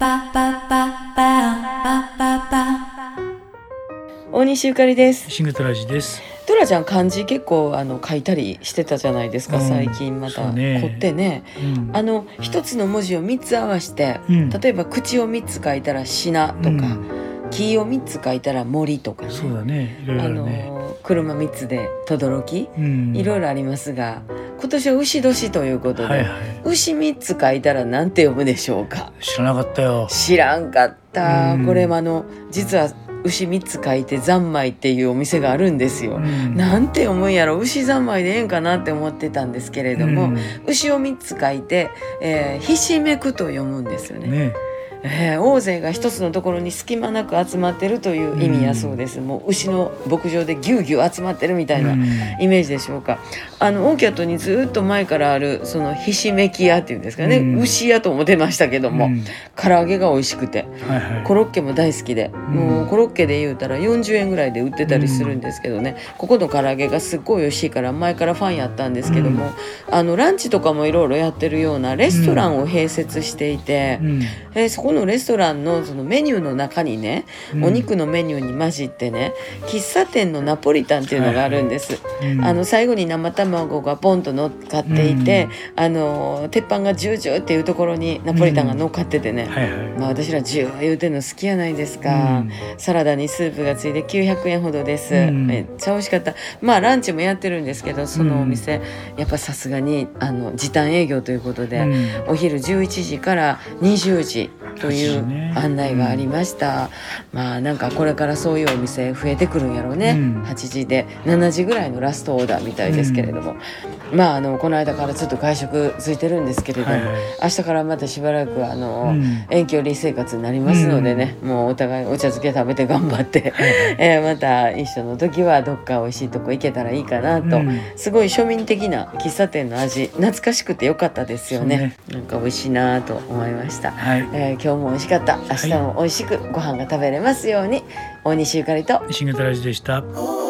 パパパパパパ大西ゆかりです。シングトラジです。トラちゃん漢字結構あの書いたりしてたじゃないですか、うん。最近また。ね。凝ってね。うん。あの一つの文字を三つ合わせて、うん。例えば口を三つ書いたら品とか、木を三つ書いたら森とかね。そうだね。いろいろああるね。の車三つで轟うん。いろいろありますが今年は牛年ということで、はいはい。牛三つ書いたらなんて読むでしょうか？知らなかったよ。知らんかった、うん。これもあの実は牛三つ書いて三昧っていうお店があるんですよ、うん。なんて思うんやろ？牛三昧でええんかなって思ってたんですけれども、うん。牛を三つ書いて、えーひしめくと読むんですよね。ね。えー大勢が一つのところに隙間なく集まってるという意味やそうです、もう牛の牧場でぎゅうぎゅう集まってるみたいなうん。イメージでしょうか。あのオーキャットにずっと前からあるそのひしめき屋っていうんですかね、うん。牛屋と思ってましたけども、うん。唐揚げが美味しくてはいはい。コロッケも大好きで、もうコロッケで言うたら40円ぐらいで売ってたりするんですけどね、ここの唐揚げがすっごい美味しいから前からファンやったんですけども、あのランチとかもいろいろやってるようなレストランを併設していて、うん。えーそこのレストランのそのメニューの中にね、うん。お肉のメニューに混じってね喫茶店のナポリタンっていうのがあるんです。うん。あの最後に生卵がポンと乗っかっていて、あの鉄板がジュージューっていうところにナポリタンが乗っかっててね、はいはい。まあ、私らジュー言うてんの好きやないですか、うん。サラダにスープがついて900円ほどです、うん。めっちゃ美味しかった。まあランチもやってるんですけどそのお店、やっぱさすがにあの時短営業ということで、うん。お昼11時から20時という8時ね。案内がありました、まあなんかこれからそういうお店増えてくるんやろうね、うん。8時で。7時ぐらいのラストオーダーみたいですけれども、まああのこの間からちょっと外食ついてるんですけれども、はいはい。明日からまたしばらくあの、うん。遠距離生活になりますのでね、もうお互いお茶漬け食べて頑張って、えーまた一緒の時はどっか美味しいとこ行けたらいいかなと、うん。すごい庶民的な喫茶店の味懐かしくてよかったですよね。なんか美味しいなと思いました、はい。えー今日も美味しかった。明日も美味しくご飯が食べれますように。大西ゆかりと。シングトラジでした。Oh